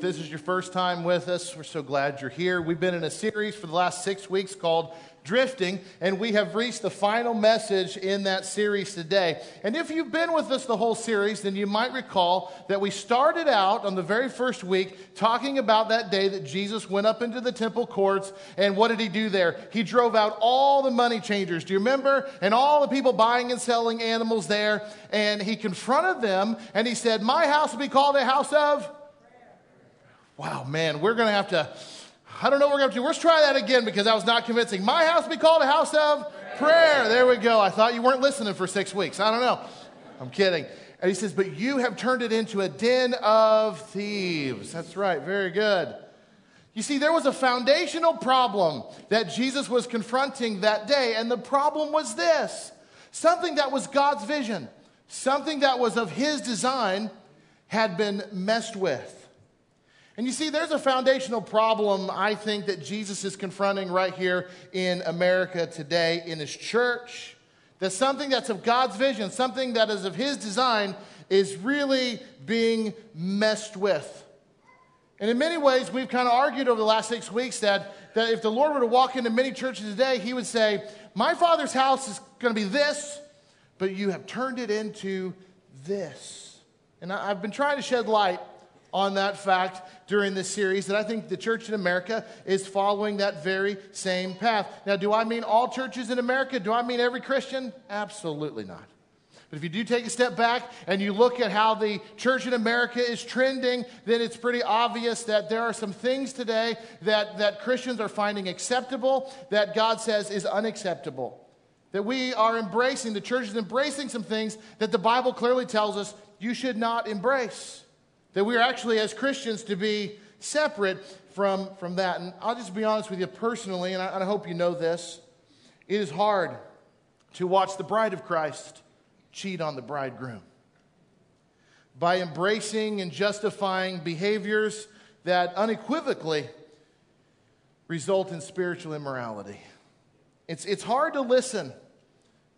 If this is your first time with us, we're so glad you're here. We've been in a series for the last six weeks called Drifting, and we have reached the final message in that series today. And if you've been with us the whole series, then you might recall that we started out on the very first week talking about that day that Jesus went up into the temple courts, and what did he do there? He drove out all the money changers. Do you remember? And all the people buying and selling animals there, and he confronted them, and he said, My house will be called a house of Wow, man, we're going to have to, I don't know what we're going to do. Let's try that again because that was not convincing. My house be called a house of prayer. There we go. I thought you weren't listening for six weeks. I don't know. I'm kidding. And he says, But you have turned it into a den of thieves. That's right. Very good. You see, there was a foundational problem that Jesus was confronting that day, and the problem was this something that was God's vision, something that was of His design, had been messed with. And you see, there's a foundational problem, I think, that Jesus is confronting right here in America today in his church. That something that's of God's vision, something that is of his design, is really being messed with. And in many ways, we've kind of argued over the last six weeks that, that if the Lord were to walk into many churches today, he would say, My father's house is going to be this, but you have turned it into this. And I've been trying to shed light on that fact during this series that I think the church in America is following that very same path. Now, do I mean all churches in America? Do I mean every Christian? Absolutely not. But if you do take a step back and you look at how the church in America is trending, then it's pretty obvious that there are some things today that, that Christians are finding acceptable that God says is unacceptable. That we are embracing, the church is embracing some things that the Bible clearly tells us you should not embrace. That we are actually, as Christians, to be separate from, from that. And I'll just be honest with you personally, and I, and I hope you know this. It is hard to watch the bride of Christ cheat on the bridegroom by embracing and justifying behaviors that unequivocally result in spiritual immorality. It's, it's hard to listen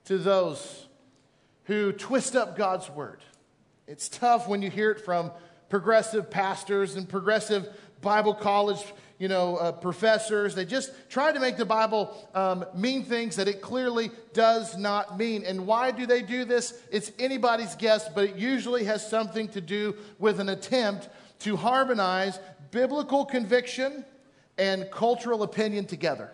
to those who twist up God's word. It's tough when you hear it from progressive pastors and progressive Bible college, you know, uh, professors. They just try to make the Bible um, mean things that it clearly does not mean. And why do they do this? It's anybody's guess, but it usually has something to do with an attempt to harmonize biblical conviction and cultural opinion together.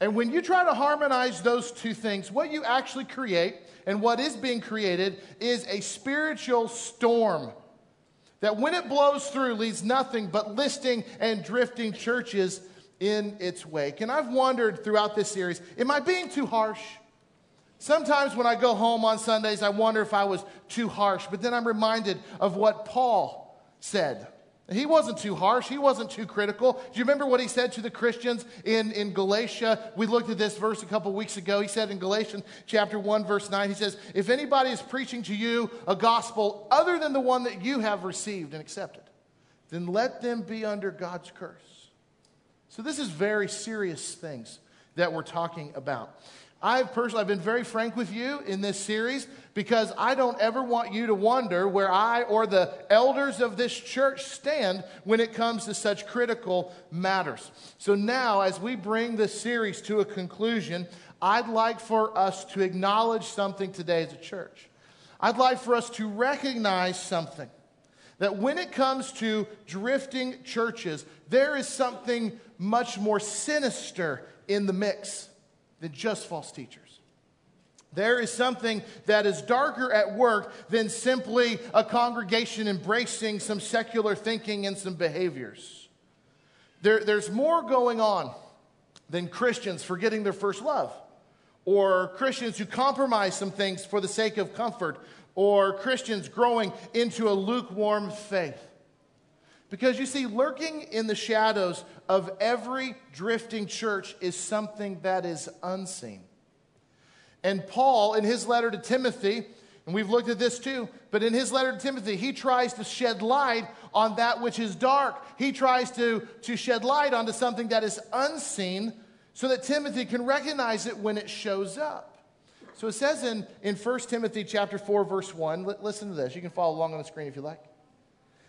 And when you try to harmonize those two things, what you actually create and what is being created is a spiritual storm that when it blows through leaves nothing but listing and drifting churches in its wake. And I've wondered throughout this series, am I being too harsh? Sometimes when I go home on Sundays, I wonder if I was too harsh, but then I'm reminded of what Paul said he wasn't too harsh. He wasn't too critical. Do you remember what he said to the Christians in, in Galatia? We looked at this verse a couple weeks ago. He said in Galatians chapter 1, verse 9, he says, If anybody is preaching to you a gospel other than the one that you have received and accepted, then let them be under God's curse. So this is very serious things that we're talking about. I've personally I've been very frank with you in this series because I don't ever want you to wonder where I or the elders of this church stand when it comes to such critical matters. So now as we bring this series to a conclusion, I'd like for us to acknowledge something today as a church. I'd like for us to recognize something that when it comes to drifting churches, there is something much more sinister in the mix than just false teachers. There is something that is darker at work than simply a congregation embracing some secular thinking and some behaviors. There, there's more going on than Christians forgetting their first love, or Christians who compromise some things for the sake of comfort, or Christians growing into a lukewarm faith. Because you see, lurking in the shadows of every drifting church is something that is unseen. And Paul, in his letter to Timothy, and we've looked at this too, but in his letter to Timothy, he tries to shed light on that which is dark. He tries to, to shed light onto something that is unseen so that Timothy can recognize it when it shows up. So it says in, in 1 Timothy chapter 4, verse 1, listen to this. You can follow along on the screen if you like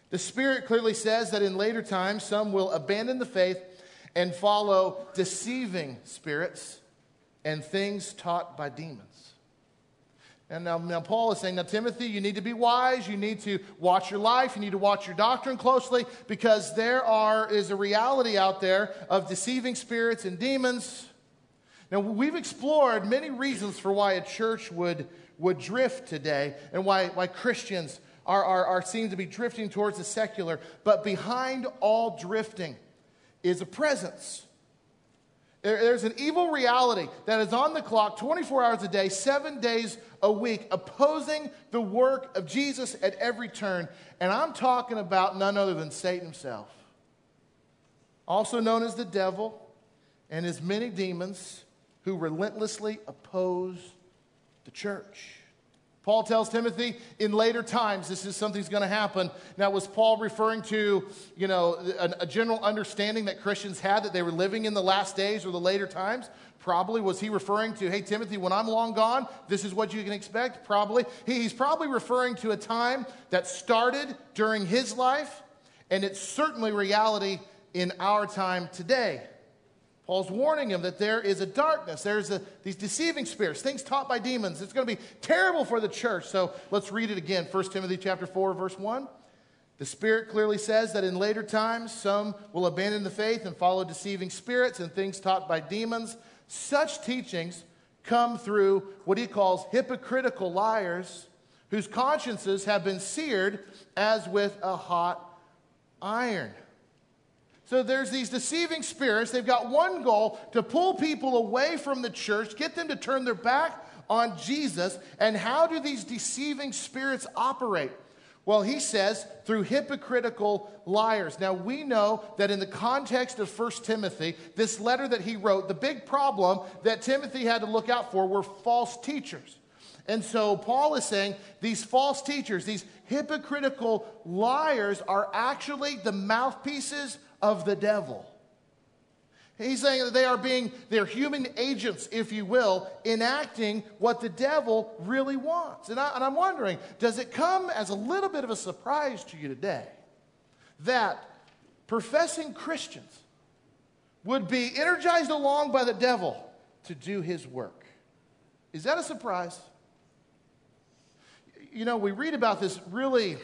The Spirit clearly says that in later times, some will abandon the faith and follow deceiving spirits and things taught by demons. And now, now, Paul is saying, now, Timothy, you need to be wise. You need to watch your life. You need to watch your doctrine closely because there are, is a reality out there of deceiving spirits and demons. Now, we've explored many reasons for why a church would, would drift today and why, why Christians are, are, are seem to be drifting towards the secular. But behind all drifting is a presence there's an evil reality that is on the clock 24 hours a day, seven days a week, opposing the work of Jesus at every turn. And I'm talking about none other than Satan himself, also known as the devil and his many demons who relentlessly oppose the church. Paul tells Timothy in later times this is something's going to happen. Now, was Paul referring to, you know, a, a, general understanding that Christians had that they were living in the last days or the later times? Probably. Was he referring to, hey, Timothy, when I'm long gone, this is what you can expect? Probably. He, he's probably referring to a time that started during his life, and it's certainly reality in our time today. Paul's warning him that there is a darkness, there's a, these deceiving spirits, things taught by demons. It's going to be terrible for the church. So let's read it again. 1 Timothy chapter 4, verse 1. The Spirit clearly says that in later times some will abandon the faith and follow deceiving spirits and things taught by demons. Such teachings come through what he calls hypocritical liars whose consciences have been seared as with a hot iron. So there's these deceiving spirits. They've got one goal to pull people away from the church, get them to turn their back on Jesus. And how do these deceiving spirits operate? Well, he says through hypocritical liars. Now, we know that in the context of 1 Timothy, this letter that he wrote, the big problem that Timothy had to look out for were false teachers. And so Paul is saying these false teachers, these hypocritical liars, are actually the mouthpieces of the devil. He's saying that they are being, they're human agents, if you will, enacting what the devil really wants. And, I, and I'm wondering, does it come as a little bit of a surprise to you today that professing Christians would be energized along by the devil to do his work? Is that a surprise? You know, we read about this really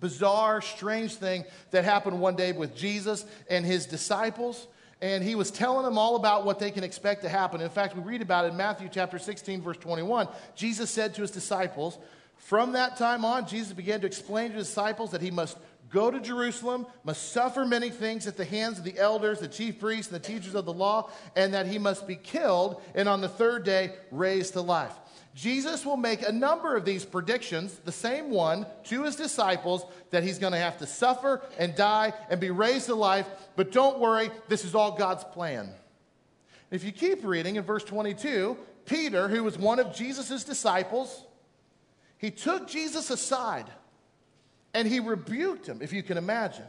bizarre, strange thing that happened one day with Jesus and his disciples. And he was telling them all about what they can expect to happen. In fact, we read about it in Matthew chapter 16, verse 21. Jesus said to his disciples, From that time on, Jesus began to explain to his disciples that he must go to Jerusalem, must suffer many things at the hands of the elders, the chief priests, and the teachers of the law, and that he must be killed and on the third day raised to life. Jesus will make a number of these predictions, the same one, to his disciples that he's going to have to suffer and die and be raised to life. But don't worry, this is all God's plan. If you keep reading in verse 22, Peter, who was one of Jesus' disciples, he took Jesus aside and he rebuked him, if you can imagine.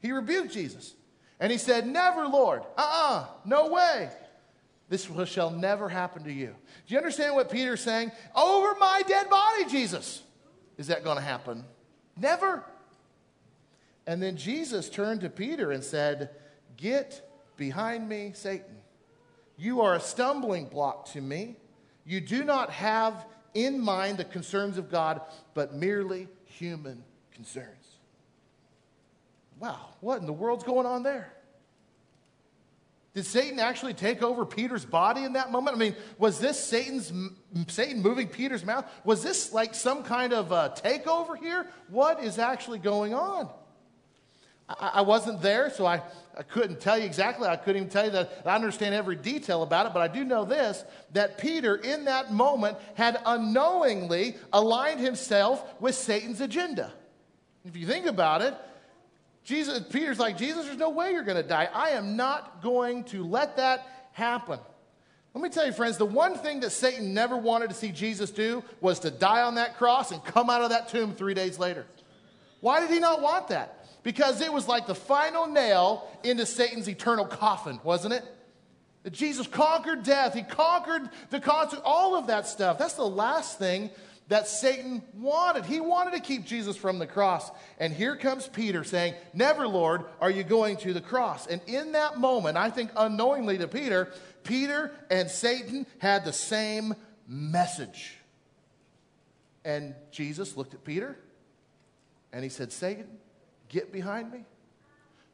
He rebuked Jesus. And he said, Never, Lord. Uh uh-uh, uh no way. This shall never happen to you. Do you understand what Peter's saying? Over my dead body, Jesus. Is that going to happen? Never. And then Jesus turned to Peter and said, Get behind me, Satan. You are a stumbling block to me. You do not have in mind the concerns of God, but merely human concerns. Wow, what in the world's going on there? Did Satan actually take over Peter's body in that moment? I mean, was this Satan's Satan moving Peter's mouth? Was this like some kind of a takeover here? What is actually going on? I, I wasn't there, so I, I couldn't tell you exactly. I couldn't even tell you that I understand every detail about it, but I do know this that Peter, in that moment, had unknowingly aligned himself with Satan's agenda. If you think about it, Jesus, Peter's like, Jesus, there's no way you're going to die. I am not going to let that happen. Let me tell you, friends, the one thing that Satan never wanted to see Jesus do was to die on that cross and come out of that tomb three days later. Why did he not want that? Because it was like the final nail into Satan's eternal coffin, wasn't it? That Jesus conquered death, he conquered the concert, all of that stuff. That's the last thing that Satan wanted. He wanted to keep Jesus from the cross. And here comes Peter saying, Never, Lord, are you going to the cross. And in that moment, I think unknowingly to Peter, Peter and Satan had the same message. And Jesus looked at Peter and he said, Satan, get behind me.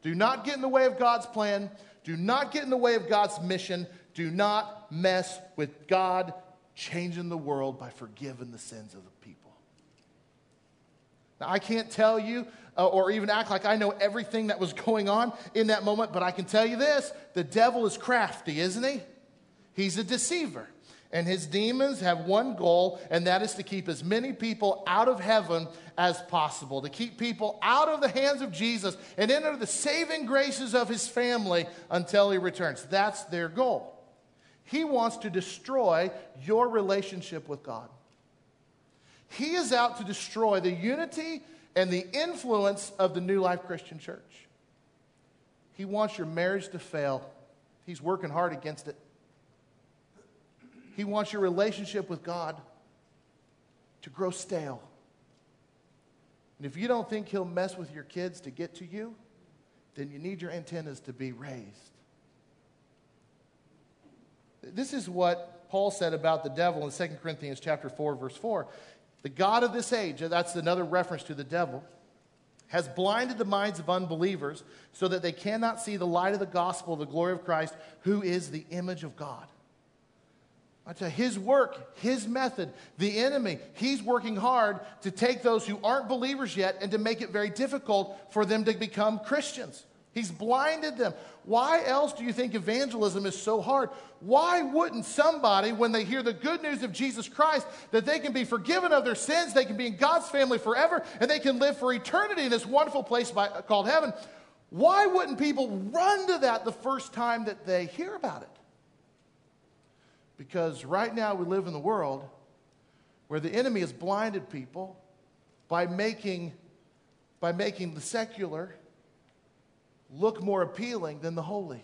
Do not get in the way of God's plan. Do not get in the way of God's mission. Do not mess with God changing the world by forgiving the sins of the people. Now, I can't tell you uh, or even act like I know everything that was going on in that moment, but I can tell you this the devil is crafty, isn't he? He's a deceiver. And his demons have one goal, and that is to keep as many people out of heaven as possible, to keep people out of the hands of Jesus and into the saving graces of his family until he returns. That's their goal. He wants to destroy your relationship with God. He is out to destroy the unity and the influence of the New Life Christian Church. He wants your marriage to fail. He's working hard against it. He wants your relationship with God to grow stale. And if you don't think He'll mess with your kids to get to you, then you need your antennas to be raised. This is what Paul said about the devil in 2 Corinthians chapter 4 verse 4. The god of this age, that's another reference to the devil, has blinded the minds of unbelievers so that they cannot see the light of the gospel the glory of Christ, who is the image of God. I tell you, his work, his method, the enemy, he's working hard to take those who aren't believers yet and to make it very difficult for them to become Christians. He's blinded them. Why else do you think evangelism is so hard? Why wouldn't somebody, when they hear the good news of Jesus Christ, that they can be forgiven of their sins, they can be in God's family forever, and they can live for eternity in this wonderful place by, called heaven, why wouldn't people run to that the first time that they hear about it? Because right now we live in the world where the enemy has blinded people by making, by making the secular look more appealing than the holy.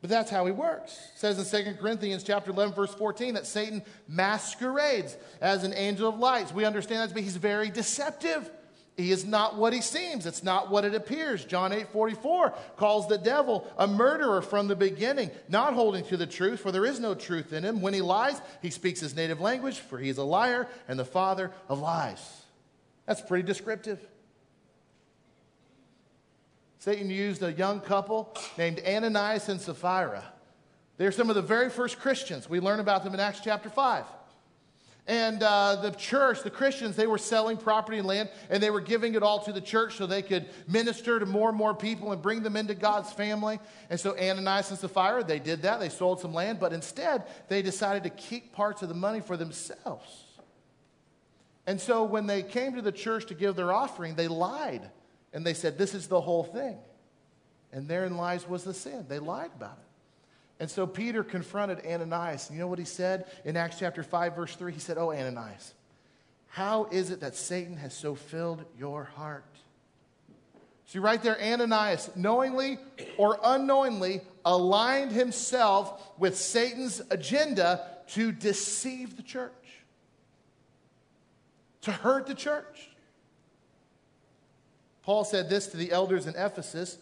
But that's how he works. It says in 2 Corinthians chapter 11, verse 14, that Satan masquerades as an angel of light. We understand that but he's very deceptive. He is not what he seems. It's not what it appears. John 8 44 calls the devil a murderer from the beginning, not holding to the truth, for there is no truth in him. When he lies, he speaks his native language, for he is a liar and the father of lies. That's pretty descriptive. Satan used a young couple named Ananias and Sapphira. They're some of the very first Christians. We learn about them in Acts chapter 5. And uh, the church, the Christians, they were selling property and land, and they were giving it all to the church so they could minister to more and more people and bring them into God's family. And so Ananias and Sapphira, they did that. They sold some land, but instead they decided to keep parts of the money for themselves. And so when they came to the church to give their offering, they lied and they said, This is the whole thing. And therein lies was the sin. They lied about it. And so Peter confronted Ananias. And you know what he said in Acts chapter 5, verse 3? He said, Oh, Ananias, how is it that Satan has so filled your heart? See, right there, Ananias, knowingly or unknowingly, aligned himself with Satan's agenda to deceive the church, to hurt the church. Paul said this to the elders in Ephesus,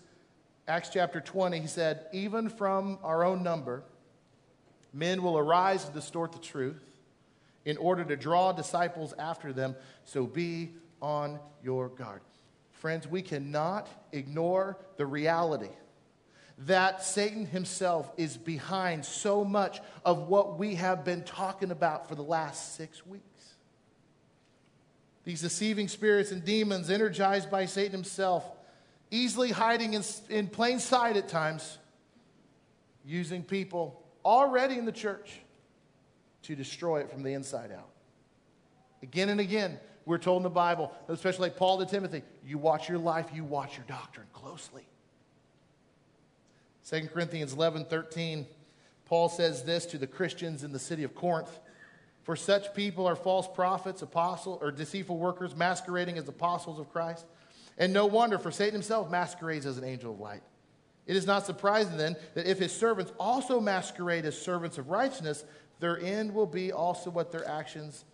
Acts chapter 20. He said, Even from our own number, men will arise and distort the truth in order to draw disciples after them. So be on your guard. Friends, we cannot ignore the reality that Satan himself is behind so much of what we have been talking about for the last six weeks. These deceiving spirits and demons, energized by Satan himself, easily hiding in, in plain sight at times, using people already in the church to destroy it from the inside out. Again and again, we're told in the Bible, especially like Paul to Timothy, you watch your life, you watch your doctrine closely. 2 Corinthians 11 13, Paul says this to the Christians in the city of Corinth. For such people are false prophets, apostles, or deceitful workers masquerading as apostles of Christ. And no wonder, for Satan himself masquerades as an angel of light. It is not surprising then that if his servants also masquerade as servants of righteousness, their end will be also what their actions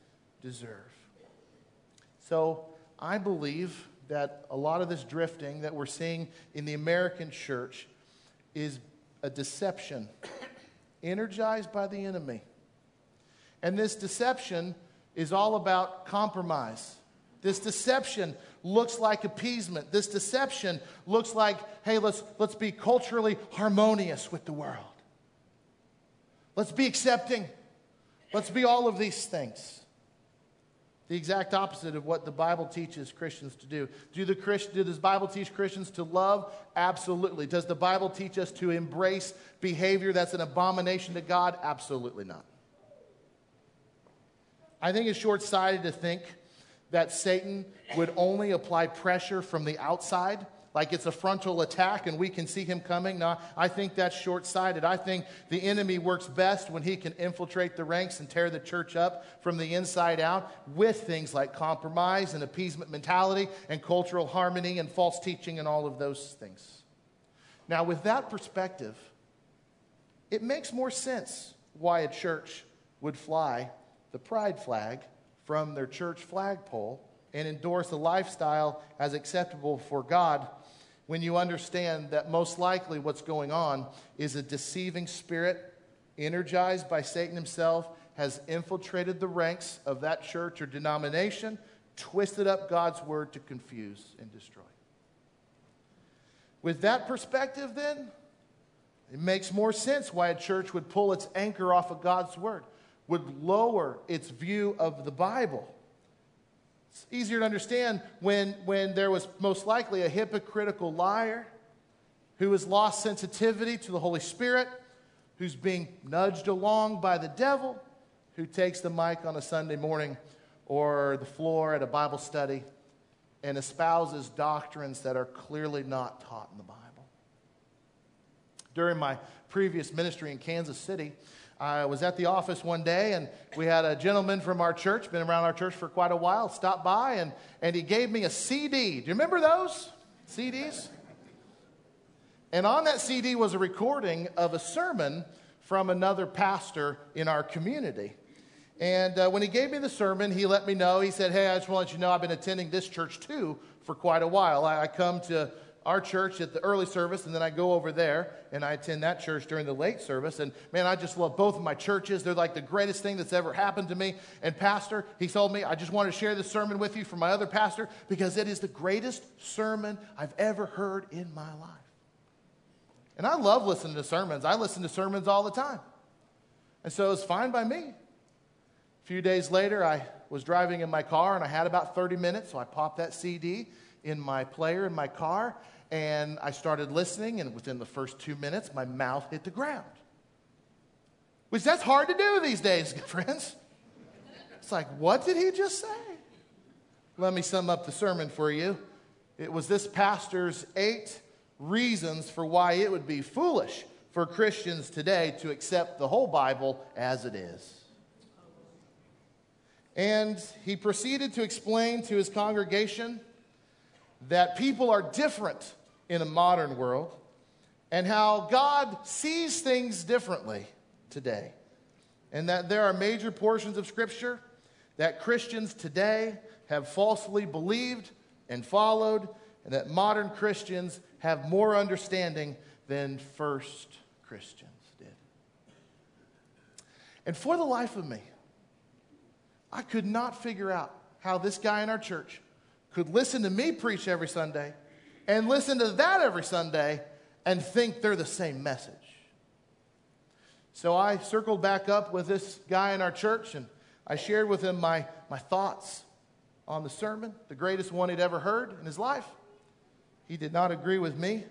deserve. So I believe that a lot of this drifting that we're seeing in the American church is a deception energized by the enemy. And this deception is all about compromise. This deception looks like appeasement. This deception looks like, hey, let's, let's be culturally harmonious with the world. Let's be accepting. Let's be all of these things. The exact opposite of what the Bible teaches Christians to do. Do the Christ, does the Bible teach Christians to love? Absolutely. Does the Bible teach us to embrace behavior that's an abomination to God? Absolutely not. I think it's short sighted to think that Satan would only apply pressure from the outside, like it's a frontal attack and we can see him coming. No, I think that's short sighted. I think the enemy works best when he can infiltrate the ranks and tear the church up from the inside out with things like compromise and appeasement mentality and cultural harmony and false teaching and all of those things. Now, with that perspective, it makes more sense why a church would fly the pride flag from their church flagpole and endorse a lifestyle as acceptable for God when you understand that most likely what's going on is a deceiving spirit energized by Satan himself has infiltrated the ranks of that church or denomination, twisted up God's word to confuse and destroy. With that perspective, then, it makes more sense why a church would pull its anchor off of God's word would lower its view of the Bible. It's easier to understand when, when there was most likely a hypocritical liar who has lost sensitivity to the Holy Spirit, who's being nudged along by the devil, who takes the mic on a Sunday morning or the floor at a Bible study and espouses doctrines that are clearly not taught in the Bible. During my previous ministry in Kansas City, I was at the office one day and we had a gentleman from our church, been around our church for quite a while, stopped by and, and he gave me a CD. Do you remember those CDs? And on that CD was a recording of a sermon from another pastor in our community. And uh, when he gave me the sermon, he let me know. He said, Hey, I just want to let you know I've been attending this church too for quite a while. I, I come to our church at the early service, and then I go over there and I attend that church during the late service. And man, I just love both of my churches. They're like the greatest thing that's ever happened to me. And Pastor, he told me, I just want to share this sermon with you from my other pastor because it is the greatest sermon I've ever heard in my life. And I love listening to sermons. I listen to sermons all the time. And so it's fine by me. A few days later, I was driving in my car and I had about 30 minutes, so I popped that CD in my player in my car and I started listening, and within the first two minutes, my mouth hit the ground. Which that's hard to do these days, friends. It's like, what did he just say? Let me sum up the sermon for you. It was this pastor's eight reasons for why it would be foolish for Christians today to accept the whole Bible as it is. And he proceeded to explain to his congregation that people are different in a modern world and how God sees things differently today. And that there are major portions of Scripture that Christians today have falsely believed and followed, and that modern Christians have more understanding than first Christians did. And for the life of me, I could not figure out how this guy in our church could listen to me preach every Sunday and listen to that every Sunday and think they're the same message. So I circled back up with this guy in our church and I shared with him my, my thoughts on the sermon, the greatest one he'd ever heard in his life. He did not agree with me,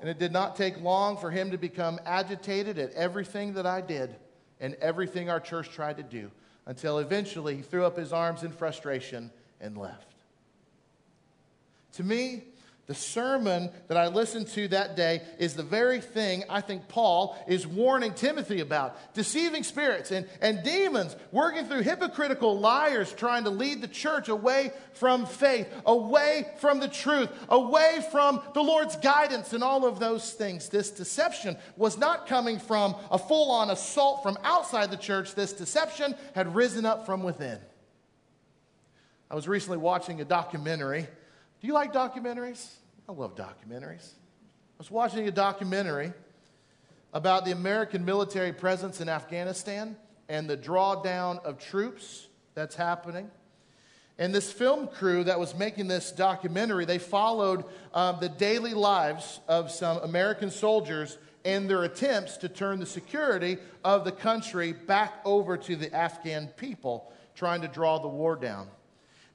and it did not take long for him to become agitated at everything that I did and everything our church tried to do until eventually he threw up his arms in frustration and left. To me, The sermon that I listened to that day is the very thing I think Paul is warning Timothy about deceiving spirits and, and demons working through hypocritical liars trying to lead the church away from faith, away from the truth, away from the Lord's guidance, and all of those things. This deception was not coming from a full on assault from outside the church, this deception had risen up from within. I was recently watching a documentary do you like documentaries? I love documentaries. I was watching a documentary about the American military presence in Afghanistan and the drawdown of troops that's happening. And this film crew that was making this documentary, they followed um, the daily lives of some American soldiers and their attempts to turn the security of the country back over to the Afghan people, trying to draw the war down.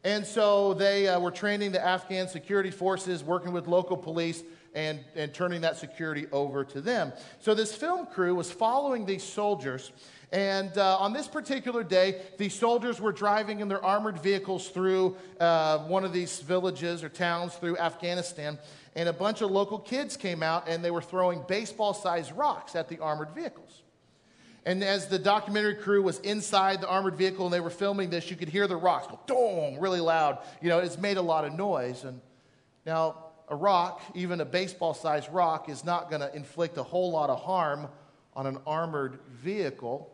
And so they uh, were training the Afghan security forces, working with local police, and, and turning that security over to them. So this film crew was following these soldiers. And uh, on this particular day, these soldiers were driving in their armored vehicles through uh, one of these villages or towns through Afghanistan. And a bunch of local kids came out and they were throwing baseball sized rocks at the armored vehicles. And as the documentary crew was inside the armored vehicle and they were filming this, you could hear the rocks go dong really loud. You know, it's made a lot of noise. And now, a rock, even a baseball sized rock, is not going to inflict a whole lot of harm on an armored vehicle.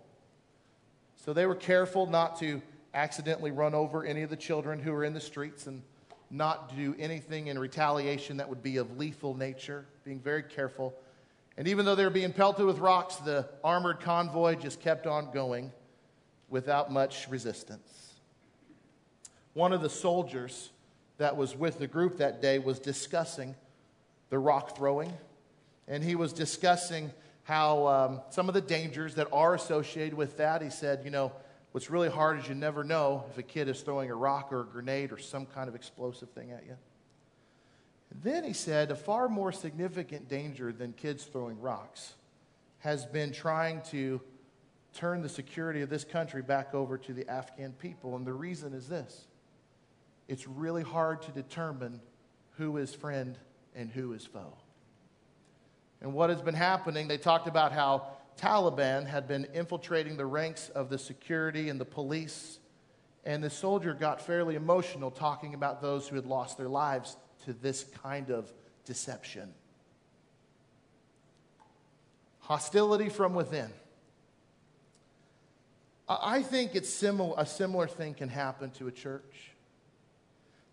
So they were careful not to accidentally run over any of the children who were in the streets and not do anything in retaliation that would be of lethal nature, being very careful. And even though they were being pelted with rocks, the armored convoy just kept on going without much resistance. One of the soldiers that was with the group that day was discussing the rock throwing, and he was discussing how um, some of the dangers that are associated with that. He said, You know, what's really hard is you never know if a kid is throwing a rock or a grenade or some kind of explosive thing at you. Then he said a far more significant danger than kids throwing rocks has been trying to turn the security of this country back over to the Afghan people. And the reason is this it's really hard to determine who is friend and who is foe. And what has been happening, they talked about how Taliban had been infiltrating the ranks of the security and the police. And the soldier got fairly emotional talking about those who had lost their lives to this kind of deception. Hostility from within. I think it's similar, a similar thing can happen to a church.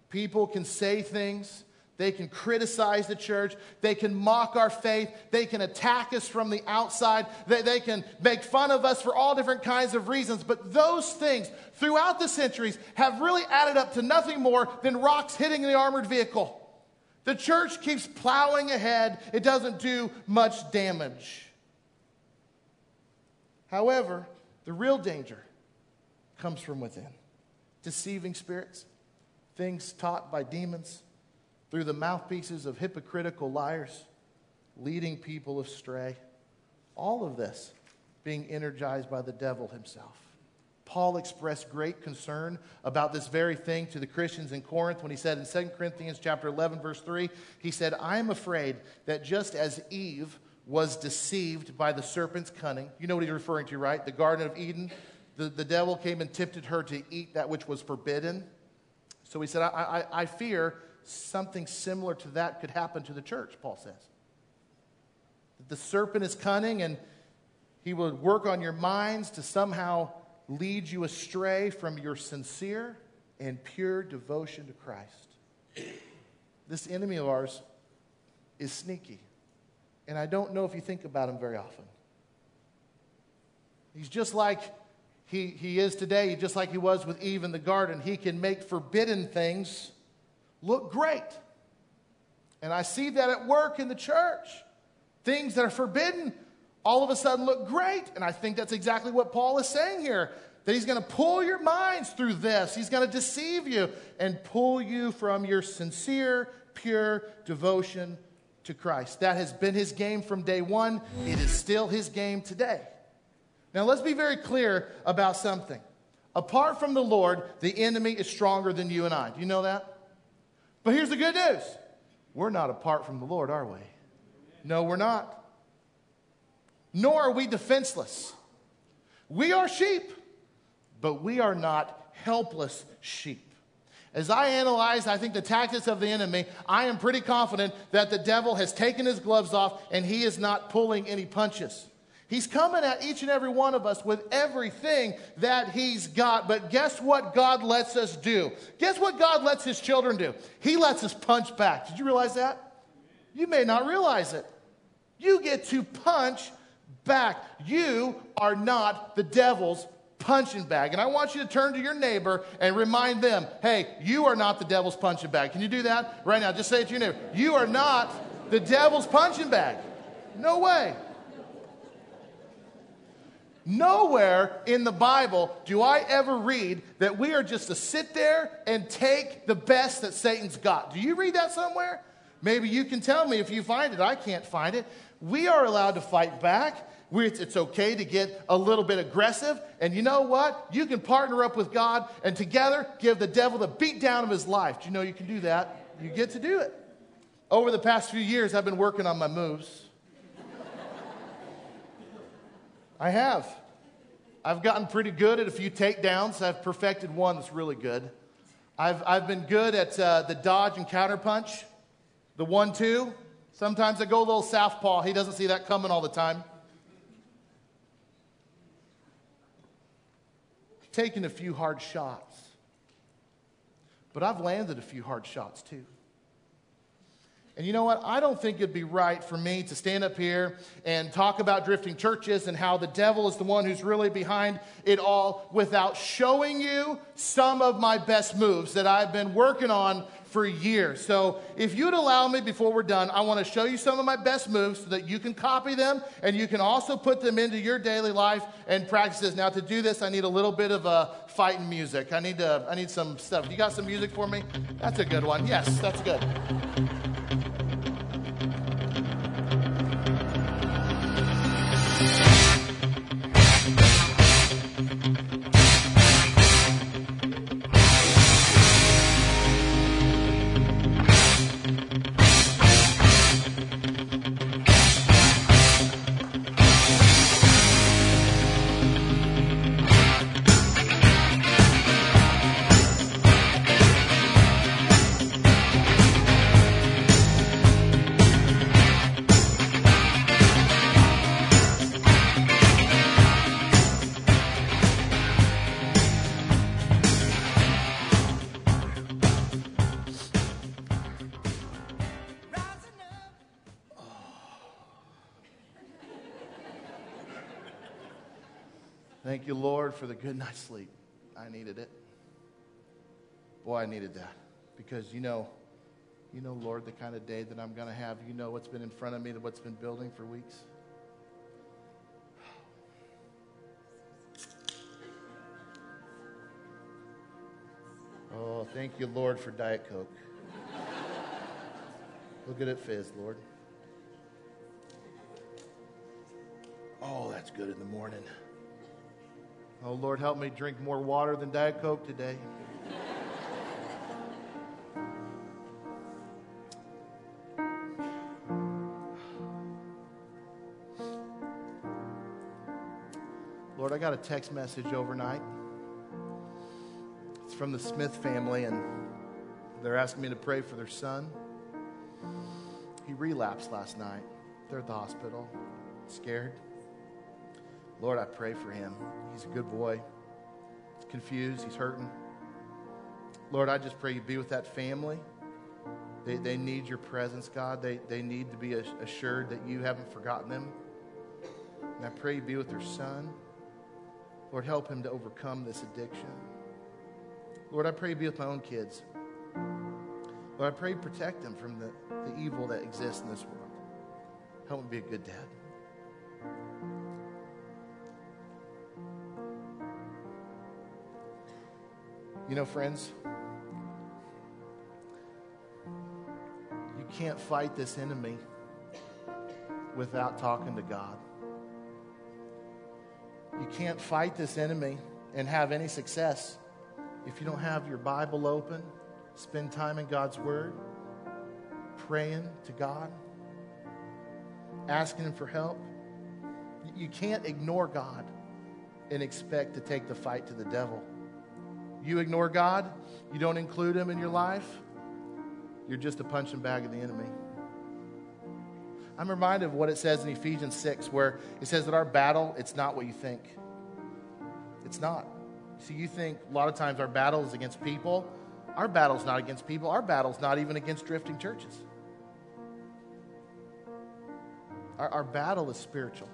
People can say things, they can criticize the church, they can mock our faith, they can attack us from the outside, they, they can make fun of us for all different kinds of reasons. But those things throughout the centuries have really added up to nothing more than rocks hitting the armored vehicle. The church keeps plowing ahead, it doesn't do much damage. However, the real danger comes from within deceiving spirits, things taught by demons through the mouthpieces of hypocritical liars, leading people astray. All of this being energized by the devil himself. Paul expressed great concern about this very thing to the Christians in Corinth when he said in 2 Corinthians chapter 11 verse 3, he said, "I am afraid that just as Eve was deceived by the serpent's cunning, you know what he's referring to, right? The Garden of Eden, the, the devil came and tempted her to eat that which was forbidden. So he said, I, I, I fear something similar to that could happen to the church, Paul says. The serpent is cunning and he would work on your minds to somehow lead you astray from your sincere and pure devotion to Christ. This enemy of ours is sneaky. And I don't know if you think about him very often. He's just like he, he is today, just like he was with Eve in the garden. He can make forbidden things look great. And I see that at work in the church. Things that are forbidden all of a sudden look great. And I think that's exactly what Paul is saying here that he's going to pull your minds through this. He's going to deceive you and pull you from your sincere, pure devotion to Christ. That has been his game from day one. It is still his game today. Now, let's be very clear about something. Apart from the Lord, the enemy is stronger than you and I. Do you know that? But here's the good news we're not apart from the Lord, are we? No, we're not. Nor are we defenseless. We are sheep, but we are not helpless sheep. As I analyze, I think the tactics of the enemy, I am pretty confident that the devil has taken his gloves off and he is not pulling any punches. He's coming at each and every one of us with everything that he's got. But guess what God lets us do? Guess what God lets his children do? He lets us punch back. Did you realize that? You may not realize it. You get to punch back. You are not the devil's punching bag. And I want you to turn to your neighbor and remind them hey, you are not the devil's punching bag. Can you do that right now? Just say it to your neighbor. You are not the devil's punching bag. No way. Nowhere in the Bible do I ever read that we are just to sit there and take the best that Satan's got. Do you read that somewhere? Maybe you can tell me if you find it. I can't find it. We are allowed to fight back. it's okay to get a little bit aggressive. And you know what? You can partner up with God and together give the devil the beat down of his life. Do you know you can do that? You get to do it. Over the past few years, I've been working on my moves. I have. I've gotten pretty good at a few takedowns. I've perfected one that's really good. I've, I've been good at uh, the dodge and counter punch, the one two. Sometimes I go a little southpaw. He doesn't see that coming all the time. Taken a few hard shots. But I've landed a few hard shots too. And you know what? I don't think it'd be right for me to stand up here and talk about drifting churches and how the devil is the one who's really behind it all without showing you some of my best moves that I've been working on for years. So, if you'd allow me before we're done, I want to show you some of my best moves so that you can copy them and you can also put them into your daily life and practices. Now, to do this, I need a little bit of a uh, fighting music. I need to, I need some stuff. You got some music for me? That's a good one. Yes, that's good. Thank you, Lord, for the good night's sleep. I needed it. Boy, I needed that. Because you know, you know, Lord, the kind of day that I'm going to have. You know what's been in front of me, what's been building for weeks. Oh, thank you, Lord, for Diet Coke. Look at it fizz, Lord. Oh, that's good in the morning. Oh, Lord, help me drink more water than Diet Coke today. Lord, I got a text message overnight. It's from the Smith family, and they're asking me to pray for their son. He relapsed last night. They're at the hospital, scared. Lord, I pray for him. He's a good boy. He's confused. He's hurting. Lord, I just pray you be with that family. They, they need your presence, God. They, they need to be assured that you haven't forgotten them. And I pray you be with their son. Lord, help him to overcome this addiction. Lord, I pray you be with my own kids. Lord, I pray you protect them from the, the evil that exists in this world. Help me be a good dad. You know, friends, you can't fight this enemy without talking to God. You can't fight this enemy and have any success if you don't have your Bible open, spend time in God's Word, praying to God, asking Him for help. You can't ignore God and expect to take the fight to the devil. You ignore God, you don't include Him in your life, you're just a punching bag of the enemy. I'm reminded of what it says in Ephesians 6, where it says that our battle, it's not what you think. It's not. See, you think a lot of times our battle is against people. Our battle's not against people. Our battle's not even against drifting churches. Our, our battle is spiritual.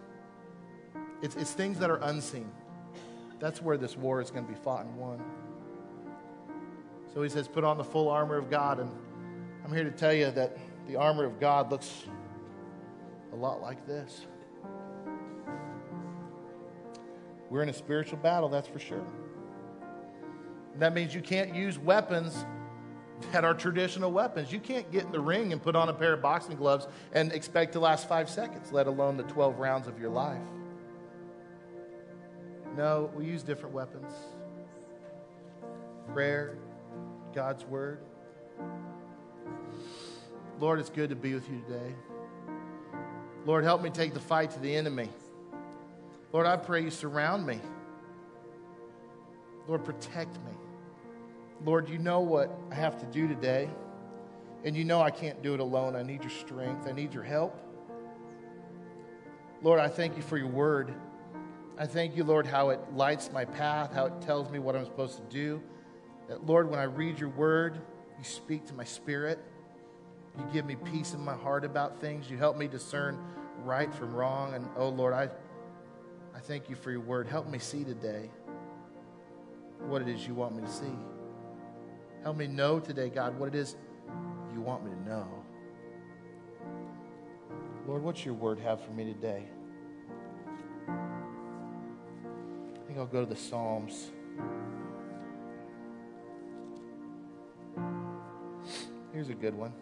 It's, it's things that are unseen. That's where this war is going to be fought and won. So he says, put on the full armor of God. And I'm here to tell you that the armor of God looks a lot like this. We're in a spiritual battle, that's for sure. That means you can't use weapons that are traditional weapons. You can't get in the ring and put on a pair of boxing gloves and expect to last five seconds, let alone the 12 rounds of your life. No, we use different weapons prayer, God's word. Lord, it's good to be with you today. Lord, help me take the fight to the enemy. Lord, I pray you surround me. Lord, protect me. Lord, you know what I have to do today. And you know I can't do it alone. I need your strength, I need your help. Lord, I thank you for your word. I thank you, Lord, how it lights my path, how it tells me what I'm supposed to do. That, Lord, when I read your word, you speak to my spirit. You give me peace in my heart about things. You help me discern right from wrong. And oh, Lord, I, I thank you for your word. Help me see today what it is you want me to see. Help me know today, God, what it is you want me to know. Lord, what's your word have for me today? I think I'll go to the Psalms. Here's a good one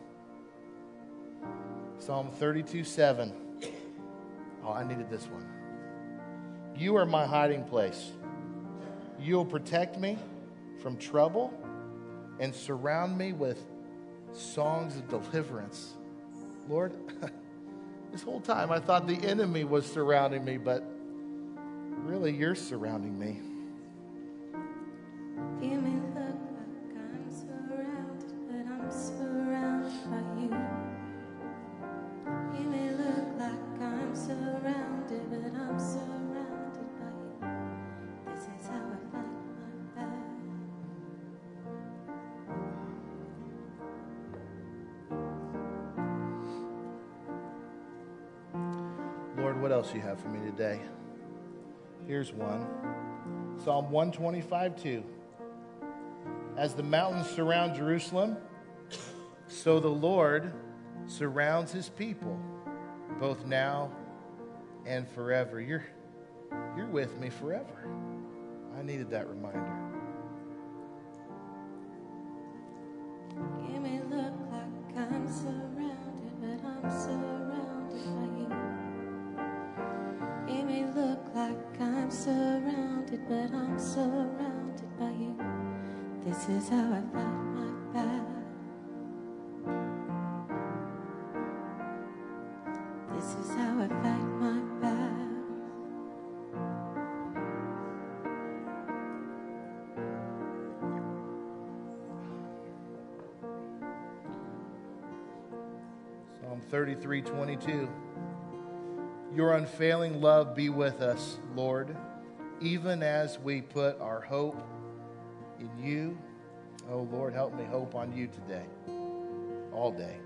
Psalm 32 7. Oh, I needed this one. You are my hiding place. You will protect me from trouble and surround me with songs of deliverance. Lord, this whole time I thought the enemy was surrounding me, but really you're surrounding me. Here's one Psalm 125 2. As the mountains surround Jerusalem, so the Lord surrounds his people, both now and forever. You're, you're with me forever. I needed that reminder. But I'm surrounded by you. This is how I fight my battle. This is how I fight my battle. Psalm 33 22. Your unfailing love be with us, Lord, even as we put our hope in you. Oh, Lord, help me hope on you today, all day.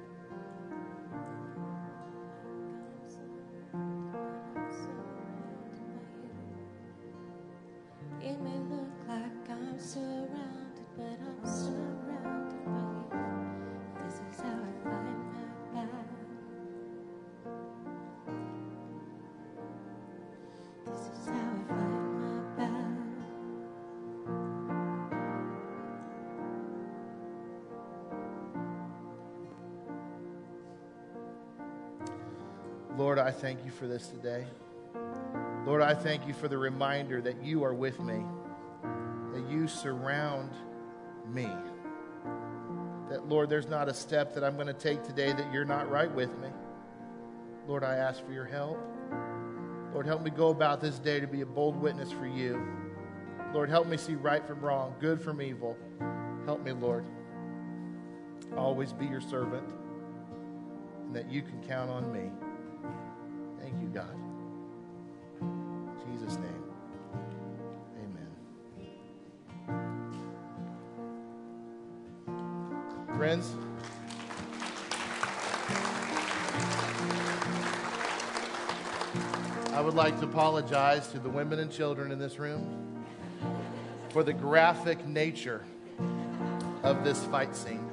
Lord, I thank you for this today. Lord, I thank you for the reminder that you are with me, that you surround me. that, Lord, there's not a step that I'm going to take today that you're not right with me. Lord, I ask for your help. Lord, help me go about this day to be a bold witness for you. Lord, help me see right from wrong, good from evil. Help me, Lord. Always be your servant, and that you can count on me. Apologize to the women and children in this room for the graphic nature of this fight scene.